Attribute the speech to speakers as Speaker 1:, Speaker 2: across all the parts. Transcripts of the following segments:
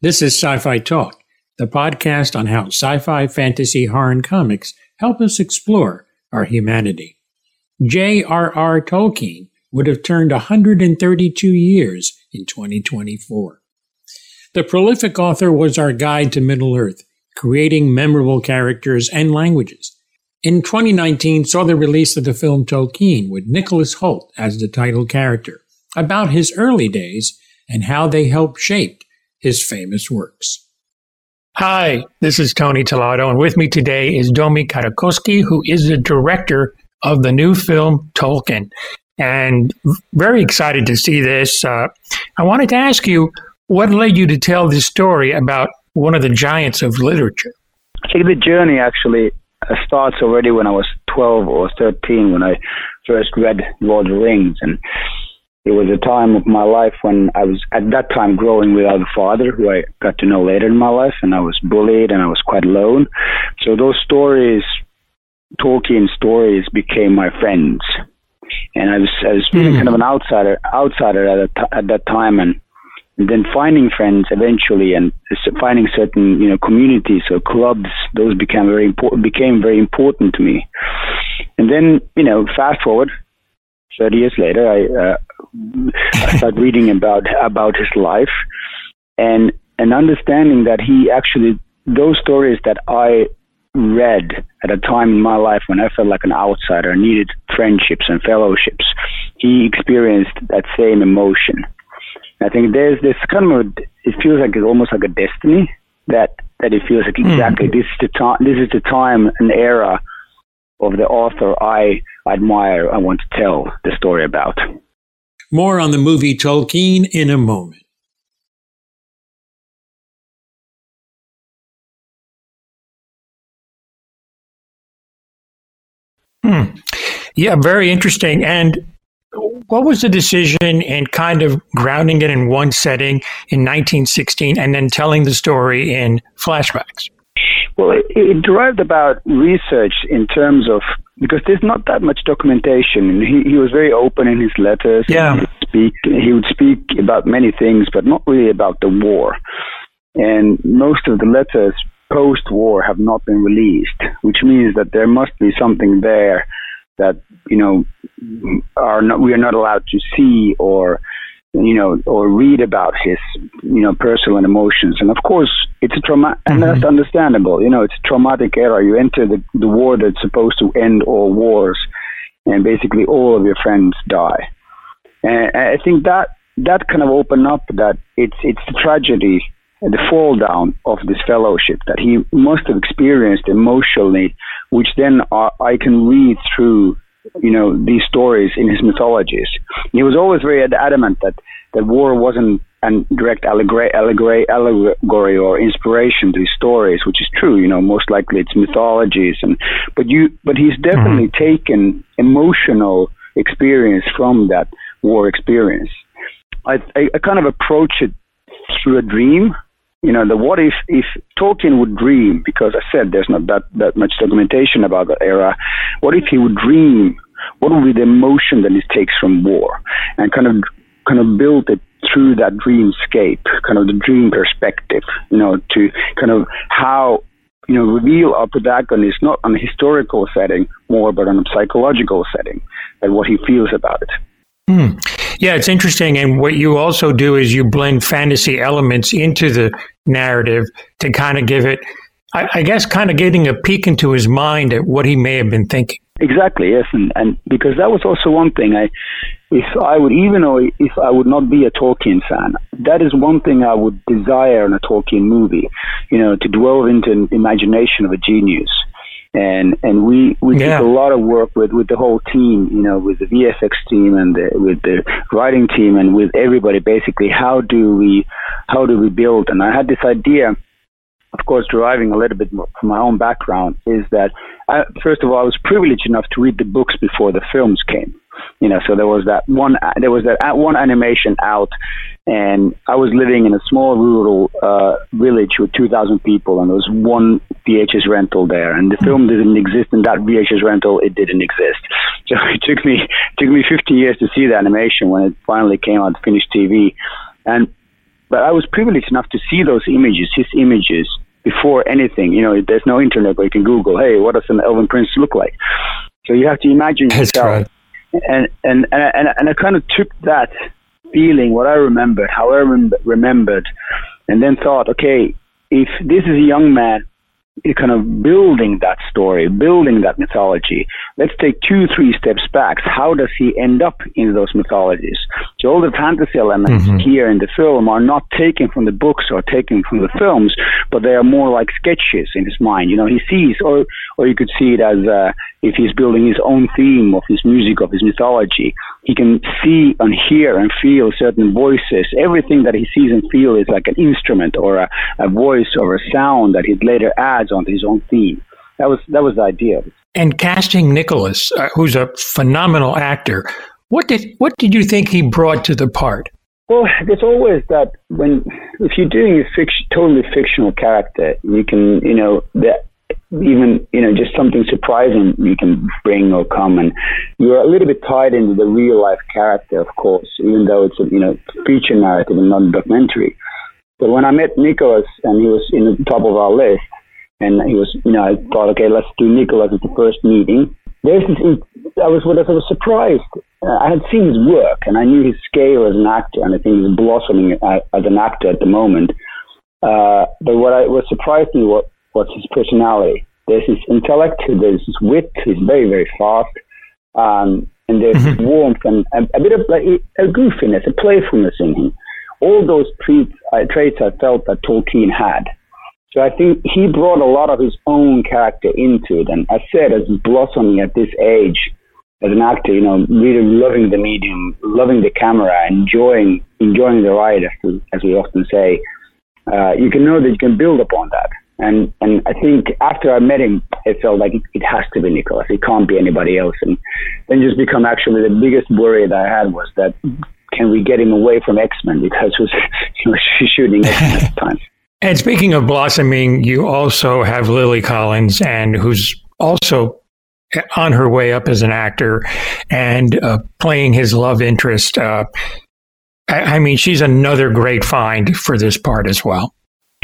Speaker 1: This is Sci Fi Talk, the podcast on how sci fi, fantasy, horror, and comics help us explore our humanity. J.R.R. Tolkien would have turned 132 years in 2024. The prolific author was our guide to Middle Earth, creating memorable characters and languages. In 2019, saw the release of the film Tolkien with Nicholas Hoult as the title character, about his early days and how they helped shape his famous works. Hi, this is Tony Tellado, and with me today is Dome Karukoski, who is the director of the new film Tolkien. And very excited to see this. Uh, I wanted to ask you what led you to tell this story about one of the giants of literature?
Speaker 2: I think the journey actually starts already when I was 12 or 13 when I first read Lord of the Rings. And it was a time of my life when I was at that time growing without a father, who I got to know later in my life, and I was bullied and I was quite alone. So those stories, Tolkien stories, became my friends, and I was I was feeling mm. kind of an outsider outsider at, a, at that time, and, and then finding friends eventually, and finding certain you know communities or clubs, those became very important became very important to me. And then you know, fast forward 30 years later, I, uh, I started reading about about his life, and and understanding that he actually those stories that I read at a time in my life when I felt like an outsider, needed friendships and fellowships. He experienced that same emotion. I think there's this kind of a, it feels like it's almost like a destiny that that it feels like hmm. exactly mm. this is the time this is the time and era of the author I admire, I want to tell the story about.
Speaker 1: More on the movie Tolkien in a moment. Hmm. Yeah, very interesting. And what was the decision in kind of grounding it in one setting in 1916 and then telling the story in flashbacks?
Speaker 2: Well, it, it derived about research in terms of because there's not that much documentation. He he was very open in his letters.
Speaker 1: Yeah.
Speaker 2: He would speak he would speak about many things, but not really about the war. And most of the letters post-war have not been released, which means that there must be something there that you know are not we are not allowed to see or you know, or read about his, you know, personal emotions. And of course, it's a trauma, mm-hmm. and that's understandable. You know, it's a traumatic era. You enter the, the war that's supposed to end all wars, and basically all of your friends die. And I think that that kind of opened up that it's it's the tragedy, the fall down of this fellowship that he must have experienced emotionally, which then I, I can read through you know these stories in his mythologies. He was always very adamant that that war wasn't a direct allegory, allegory, allegory or inspiration to his stories, which is true. You know, most likely it's mythologies, and but you but he's definitely mm-hmm. taken emotional experience from that war experience. I, I, I kind of approach it through a dream you know, the what if if Tolkien would dream, because I said there's not that, that much documentation about that era, what if he would dream? What would be the emotion that he takes from war? And kind of kind of build it through that dreamscape, kind of the dream perspective, you know, to kind of how you know, reveal our protagonist not on a historical setting more, but on a psychological setting and what he feels about it.
Speaker 1: Hmm. Yeah, it's interesting. And what you also do is you blend fantasy elements into the narrative to kind of give it, I, I guess, kind of getting a peek into his mind at what he may have been thinking.
Speaker 2: Exactly, yes. And, and because that was also one thing I, if I would, even though if I would not be a Tolkien fan, that is one thing I would desire in a Tolkien movie, you know, to dwell into an imagination of a genius and and we we yeah. did a lot of work with with the whole team, you know, with the VFX team and the, with the writing team and with everybody. Basically, how do we how do we build? And I had this idea, of course, deriving a little bit more from my own background, is that I, first of all, I was privileged enough to read the books before the films came. You know, so there was that one there was that one animation out and I was living in a small rural uh, village with 2,000 people, and there was one VHS rental there, and the film didn't exist in that VHS rental. It didn't exist, so it took me it took me 15 years to see the animation when it finally came on Finnish TV, and but I was privileged enough to see those images, his images, before anything. You know, there's no internet where you can Google, hey, what does an Elven Prince look like? So you have to imagine yourself.
Speaker 1: Right.
Speaker 2: And, and, and, and I kind of took that feeling, what I remembered, how I rem- remembered, and then thought, okay, if this is a young man kind of building that story, building that mythology. Let's take two, three steps back. How does he end up in those mythologies? So all the fantasy elements
Speaker 1: Mhm.
Speaker 2: here in the film are not taken from the books or taken from the films, but they are more like sketches in his mind. You know, he sees, or or you could see it as uh, if he's building his own theme of his music, of his mythology. He can see and hear and feel certain voices. Everything that he sees and feels is like an instrument or a, a voice or a sound that he later adds onto his own theme. That was that was the idea.
Speaker 1: And casting Nicholas, uh, who's a phenomenal actor, what did what did you think he brought to the part?
Speaker 2: Well, there's always that when if you're doing a fiction, totally fictional character, you can you know that even you know just something surprising you can bring or come, and you're a little bit tied into the real life character, of course, even though it's a you know feature narrative and not a documentary. But when I met Nicholas and he was in the top of our list, and he was you know I thought okay let's do Nicholas at the first meeting. There's this I was I was surprised. Uh, I had seen his work and I knew his scale as an actor, and I think he's blossoming uh, as an actor at the moment. Uh, but what I what surprised me was, was his personality. There's his intellect, there's his wit. He's very very fast, um, and there's
Speaker 1: Mhm.
Speaker 2: warmth and a, a bit of like a goofiness, a playfulness in him. All those traits, uh, traits I felt that Tolkien had. So I think he brought a lot of his own character into it. And I said, as blossoming at this age, as an actor, you know, really loving the medium, loving the camera, enjoying enjoying the ride, as, we- as we often say, uh, you can know that you can build upon that. And and I think after I met him, it felt like it, it has to be Nicholas. It can't be anybody else. And then just become actually the biggest worry that I had was that can we get him away from X Men because he was, he was shooting X Men at the time.
Speaker 1: And speaking of blossoming, you also have Lily Collins, and who's also on her way up as an actor and uh, playing his love interest. Uh, I, I mean, she's another great find for this part as well.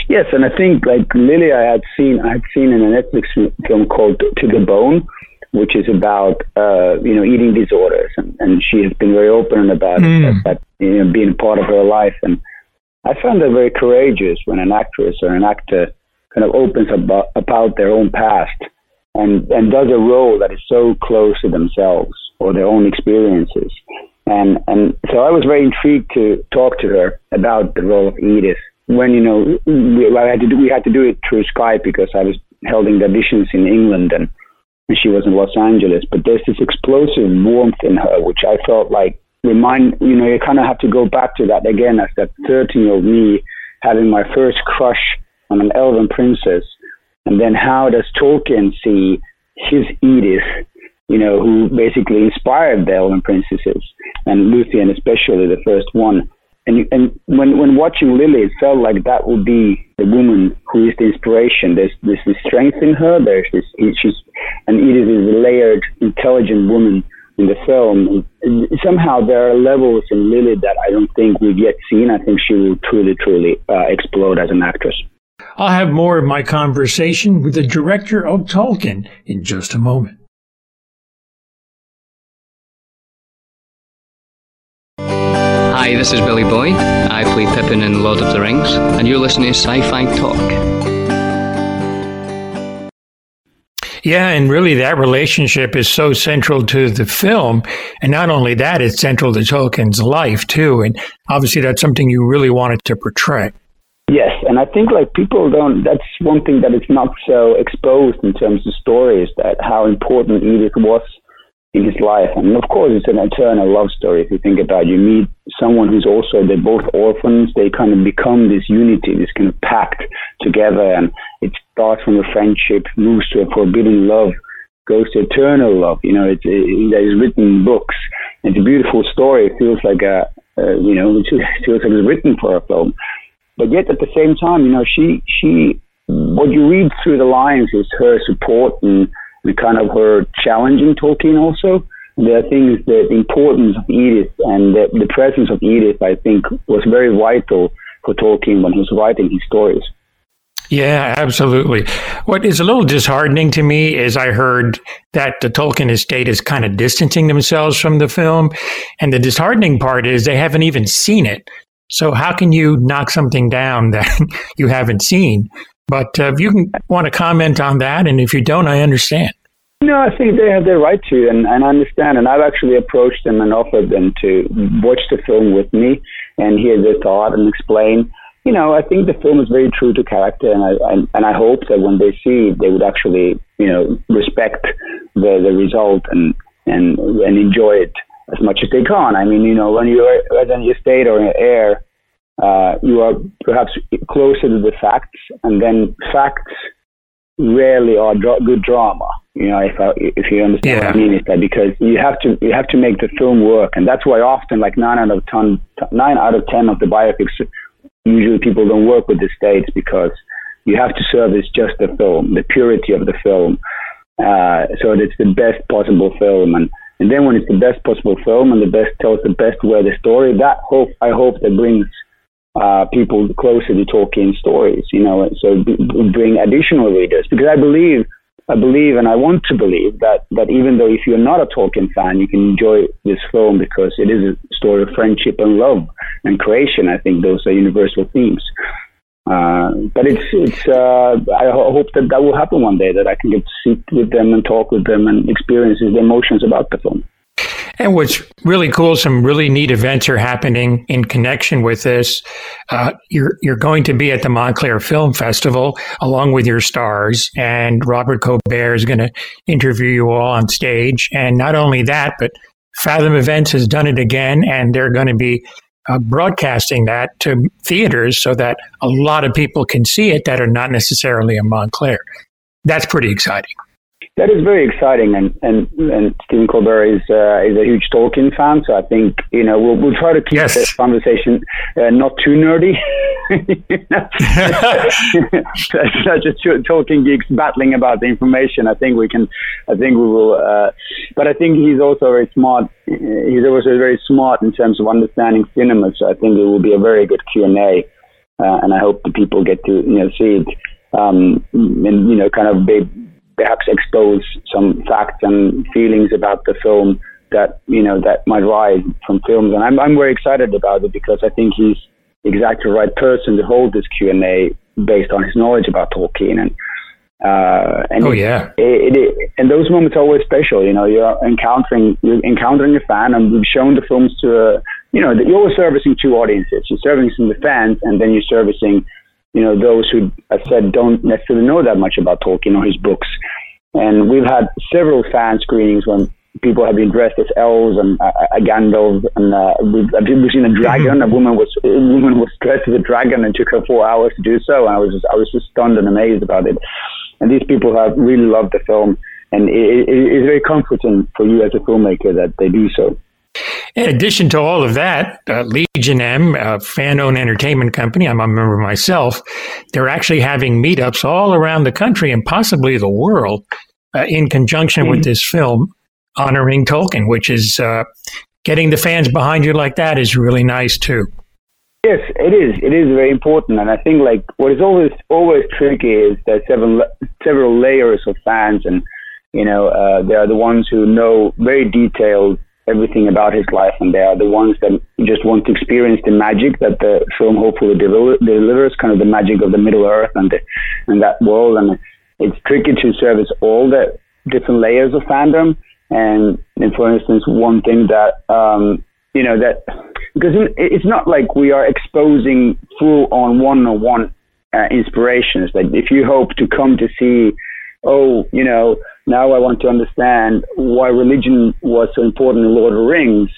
Speaker 2: Yes, and I think like Lily, I had seen I had seen in a Netflix film called To the Bone, which is about uh, you know eating disorders, and, and she has been very open about
Speaker 1: Mm.
Speaker 2: that, you know being part of her life, and I found that very courageous when an actress or an actor kind of opens about, about their own past and and does a role that is so close to themselves or their own experiences, and and so I was very intrigued to talk to her about the role of Edith when you know we, had to do, we had to do it through Skype because I was holding the auditions in England and, and she was in Los Angeles. But there's this explosive warmth in her, which I felt like remind you know you kind of have to go back to that again as that 13 year old me having my first crush on an elven princess, and then how does Tolkien see his Edith? You know, who basically inspired the elven princesses and Luthien especially the first one and and when when watching Lily, it felt like that would be the woman who is the inspiration. There's there's this strength in her. There's this she's and Edith is a layered, intelligent woman in the film. Somehow there are levels in Lily that I don't think we've yet seen. I think she will truly, truly uh, explode as an actress.
Speaker 1: I'll have more of my conversation with the director of Tolkien in just a moment.
Speaker 3: Hi, this is Billy Boyd. I play Pippin in Lord of the Rings, and you're listening to Sci Fi Talk.
Speaker 1: Yeah, and really that relationship is so central to the film. And not only that, it's central to Tolkien's life too. And obviously that's something you really wanted to portray.
Speaker 2: Yes, and I think like people don't. That's one thing that is not so exposed in terms of stories that how important Edith was in his life. And of course, it's an eternal love story. If you think about, it. you meet someone who's also they're both orphans. They kind of become this unity, this kind of pact together, and it starts from a friendship, moves to a forbidden love, goes to eternal love. You know, it's it, that is written books. It's a beautiful story. It feels like a, uh, you know, it feels like it's written for a film. But yet at the same time, you know, she she what you read through the lines is her support and the kind of her challenging Tolkien also. There are things the importance of Edith and the, the presence of Edith, I think, was very vital for Tolkien when he was writing his stories.
Speaker 1: Yeah, absolutely. What is a little disheartening to me is I heard that the Tolkien estate is kind of distancing themselves from the film. And the disheartening part is they haven't even seen it. So how can you knock something down that you haven't seen? But uh, if you can, want to comment on that, and if you don't, I understand.
Speaker 2: No, I think they have their right to, and, and I understand. And I've actually approached them and offered them to watch the film with me and hear their thought and explain you know, I think the film is very true to character, and I, I and I hope that when they see it, they would actually, you know, respect the the result and and and enjoy it as much as they can. I mean, you know, when you're as an estate or an heir, uh, you are perhaps closer to the facts, and then facts rarely are dra- good drama. You know, if I, if you understand yeah. what I mean, is that because you have to you have to make the film work, and that's why often like nine out of ten nine out of ten of the biopics usually people don't work with the states because you have to service just the film, the purity of the film, uh, so that it's the best possible film. And, and then when it's the best possible film and the best tells the best way the story, that hope I hope that brings uh, people closer to Tolkien stories. You know, so b- bring additional readers because I believe I believe and I want to believe that, that even though if you're not a Tolkien fan, you can enjoy this film because it is a story of friendship and love and creation. I think those are universal themes. Uh, but it's it's. Uh, I hope that that will happen one day. That I can get to sit with them and talk with them and experience the emotions about the film.
Speaker 1: And what's really cool, some really neat events are happening in connection with this. Uh, you're you're going to be at the Montclair Film Festival along with your stars, and Robert Colbert is going to interview you all on stage. And not only that, but Fathom Events has done it again, and they're going to be uh, broadcasting that to theaters so that a lot of people can see it that are not necessarily in Montclair. That's pretty exciting.
Speaker 2: That is very exciting, and and, and Stephen Colbert is uh, is a huge Tolkien fan, so I think you know we'll we'll try to keep yes. this conversation uh, not too nerdy. Such as Tolkien geeks battling about the information. I think we can. I think we will. Uh, but I think he's also very smart. He's also very smart in terms of understanding cinema. So I think it will be a very good Q and A, uh, and I hope the people get to you know see it. Um, and you know, kind of be perhaps expose some facts and feelings about the film that you know that might rise from films. And I'm I'm very excited about it because I think he's exactly the right person to hold this Q and A based on his knowledge about Tolkien and. Uh, and
Speaker 1: oh yeah,
Speaker 2: it, it, it, and those moments are always special. You know, you're encountering you're encountering a fan, and we've shown the films to a, you know you're always servicing two audiences. You're servicing the fans, and then you're servicing you know, those who, I said, don't necessarily know that much about Tolkien or his books. And we've had several fan screenings when people have been dressed as elves and uh, a Gandalf, and uh, we've, we've seen a dragon. A woman was a woman was dressed as a dragon, and took her four hours to do so. And I was just, I was just stunned and amazed about it. And these people have really loved the film, and it, it, it's very comforting for you as a filmmaker that they do so.
Speaker 1: In addition to all of that, uh, Legion M, a fan owned entertainment company, I'm a member myself, they're actually having meetups all around the country and possibly the world uh, in conjunction mm-hmm. with this film honoring Tolkien, which is uh, getting the fans behind you like that is really nice too.
Speaker 2: Yes, it is. It is very important, and I think like what is always always tricky is that several several layers of fans, and you know uh, there are the ones who know very detailed everything about his life, and they are the ones that just want to experience the magic that the film hopefully delivers, kind of the magic of the Middle Earth and the, and that world. And it's tricky to service all the different layers of fandom. And, and for instance, one thing that um, you know that because it's not like we are exposing full on one on one inspirations. Like if you hope to come to see, oh, you know now I want to understand why religion was so important in Lord of the Rings.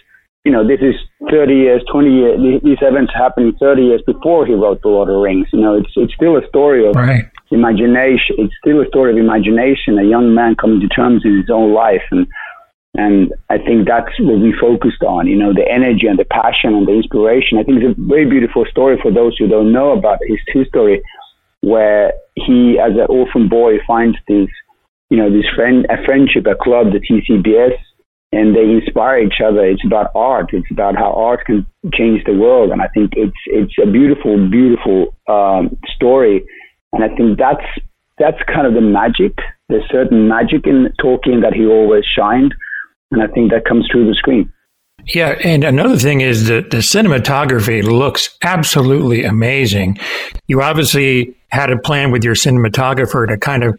Speaker 2: You know, this is 30 years, 20 years, these events happened 30 years before he wrote The Lord of the Rings. You know, it's, it's still a story of right. imagination. It's still a story of imagination, a young man coming to terms with his own life. And, and I think that's what we focused on, you know, the energy and the passion and the inspiration. I think it's a very beautiful story for those who don't know about his history, where he, as an orphan boy, finds this you know, this friend, a friendship, a club, the TCBS, and they inspire each other. It's about art. It's about how art can change the world, and I think it's it's a beautiful, beautiful um, story. And I think that's that's kind of the magic. There's certain magic in Tolkien that he always shined, and I think that comes through the screen.
Speaker 1: Yeah, and another thing is that the cinematography looks absolutely amazing. You obviously had a plan with your cinematographer to kind of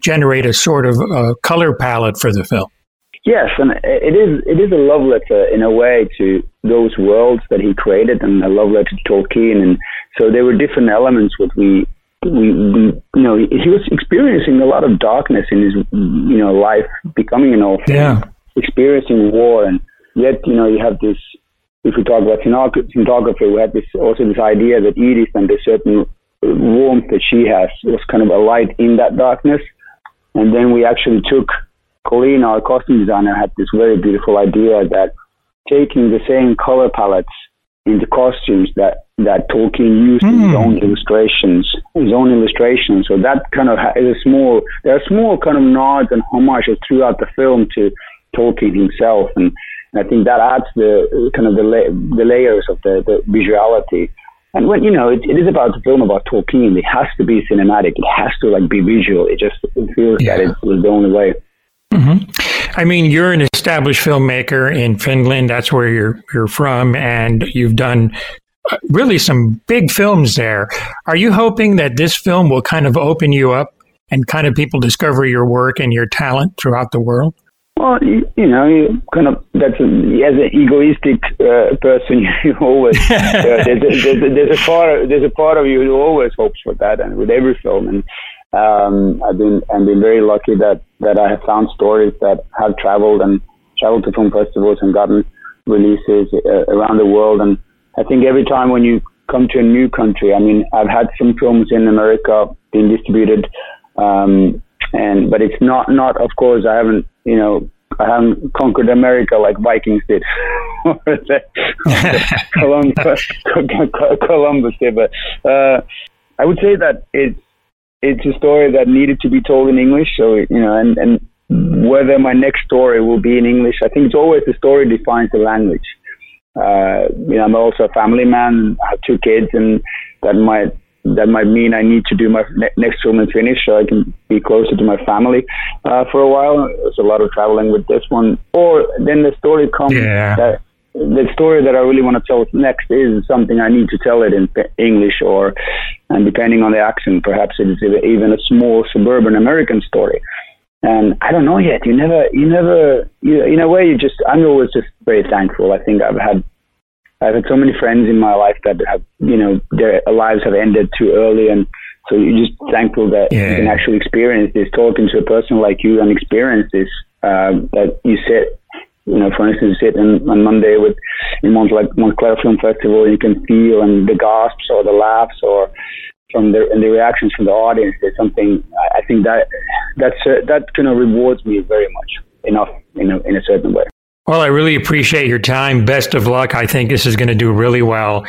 Speaker 1: generate a sort of uh, color palette for the film.
Speaker 2: Yes, and it is it is a love letter in a way to those worlds that he created, and a love letter to Tolkien. And so there were different elements that we we, we you know he was experiencing a lot of darkness in his you know life, becoming an orphan,
Speaker 1: yeah.
Speaker 2: experiencing war, and yet you know you have this. If we talk about cinematography, we have this also this idea that Edith and the certain warmth that she has was kind of a light in that darkness. And then we actually took Colleen, our costume designer, had this very beautiful idea that taking the same color palettes in the costumes that, that Tolkien used mm. in his hmm. own illustrations, his own illustrations. So that kind of is a small, there are small kind of nods and homages throughout the film to Tolkien himself. And, and I think that adds the kind of the, la- the layers of the, the visuality. And when you know, it, it is about the film about Tolkien. It has to be cinematic. It has to like be visual. It just feels yeah. that it was the only way.
Speaker 1: Mm-hmm. I mean, you're an established filmmaker in Finland. That's where you're you're from, and you've done uh, really some big films there. Are you hoping that this film will kind of open you up and kind of people discover your work and your talent throughout the world?
Speaker 2: Well, you, you know, you kind of that's a, as an egoistic uh, person, you always uh, there's, a, there's, a, there's a part there's a part of you who always hopes for that, and with every film, and um, I've been I've been very lucky that that I have found stories that have traveled and traveled to film festivals and gotten releases uh, around the world. And I think every time when you come to a new country, I mean, I've had some films in America being distributed, um, and but it's not not of course I haven't you know I haven't conquered America like Vikings did, or Columbus, Columbus did. But uh, I would say that it's it's a story that needed to be told in English. So you know, and and whether my next story will be in English, I think it's always the story defines the language. Uh, you know, I'm also a family man. I have two kids, and that might that might mean I need to do my ne- next film and finish so I can be closer to my family uh, for a while. There's a lot of traveling with this one. Or then the story comes yeah. that the story that I really want to tell next is something I need to tell it in English or, and depending on the accent, perhaps it is even a small suburban American story. And I don't know yet. You never, you never, you, in a way, you just, I'm always just very thankful. I think I've had, I've had so many friends in my life that have, you know, their lives have ended too early. And so you're just thankful that yeah. you can actually experience this, talking to a person like you and experience this, uh, that you sit you know, for instance, sit in, on Monday with in Montclair, Montclair Film Festival, you can feel and the gasps or the laughs or from the and the reactions from the audience. There's something I think that that's uh, that kind of rewards me very much enough in a, in a certain way.
Speaker 1: Well, I really appreciate your time. Best of luck. I think this is going to do really well.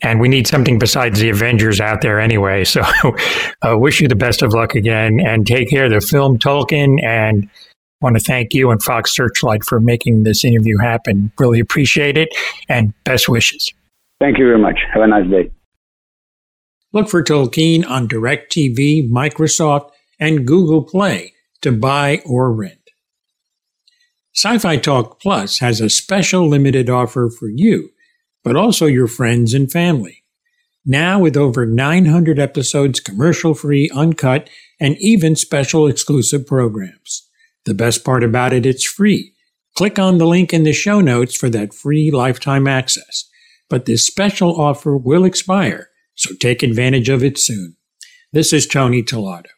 Speaker 1: And we need something besides the Avengers out there anyway. So I uh, wish you the best of luck again and take care of the film Tolkien and want to thank you and Fox Searchlight for making this interview happen. Really appreciate it and best wishes.
Speaker 2: Thank you very much. Have a nice day.
Speaker 1: Look for Tolkien on DirecTV, Microsoft, and Google Play to buy or rent. Sci Fi Talk Plus has a special limited offer for you, but also your friends and family. Now, with over 900 episodes commercial free, uncut, and even special exclusive programs. The best part about it, it's free. Click on the link in the show notes for that free lifetime access. But this special offer will expire, so take advantage of it soon. This is Tony Tellado.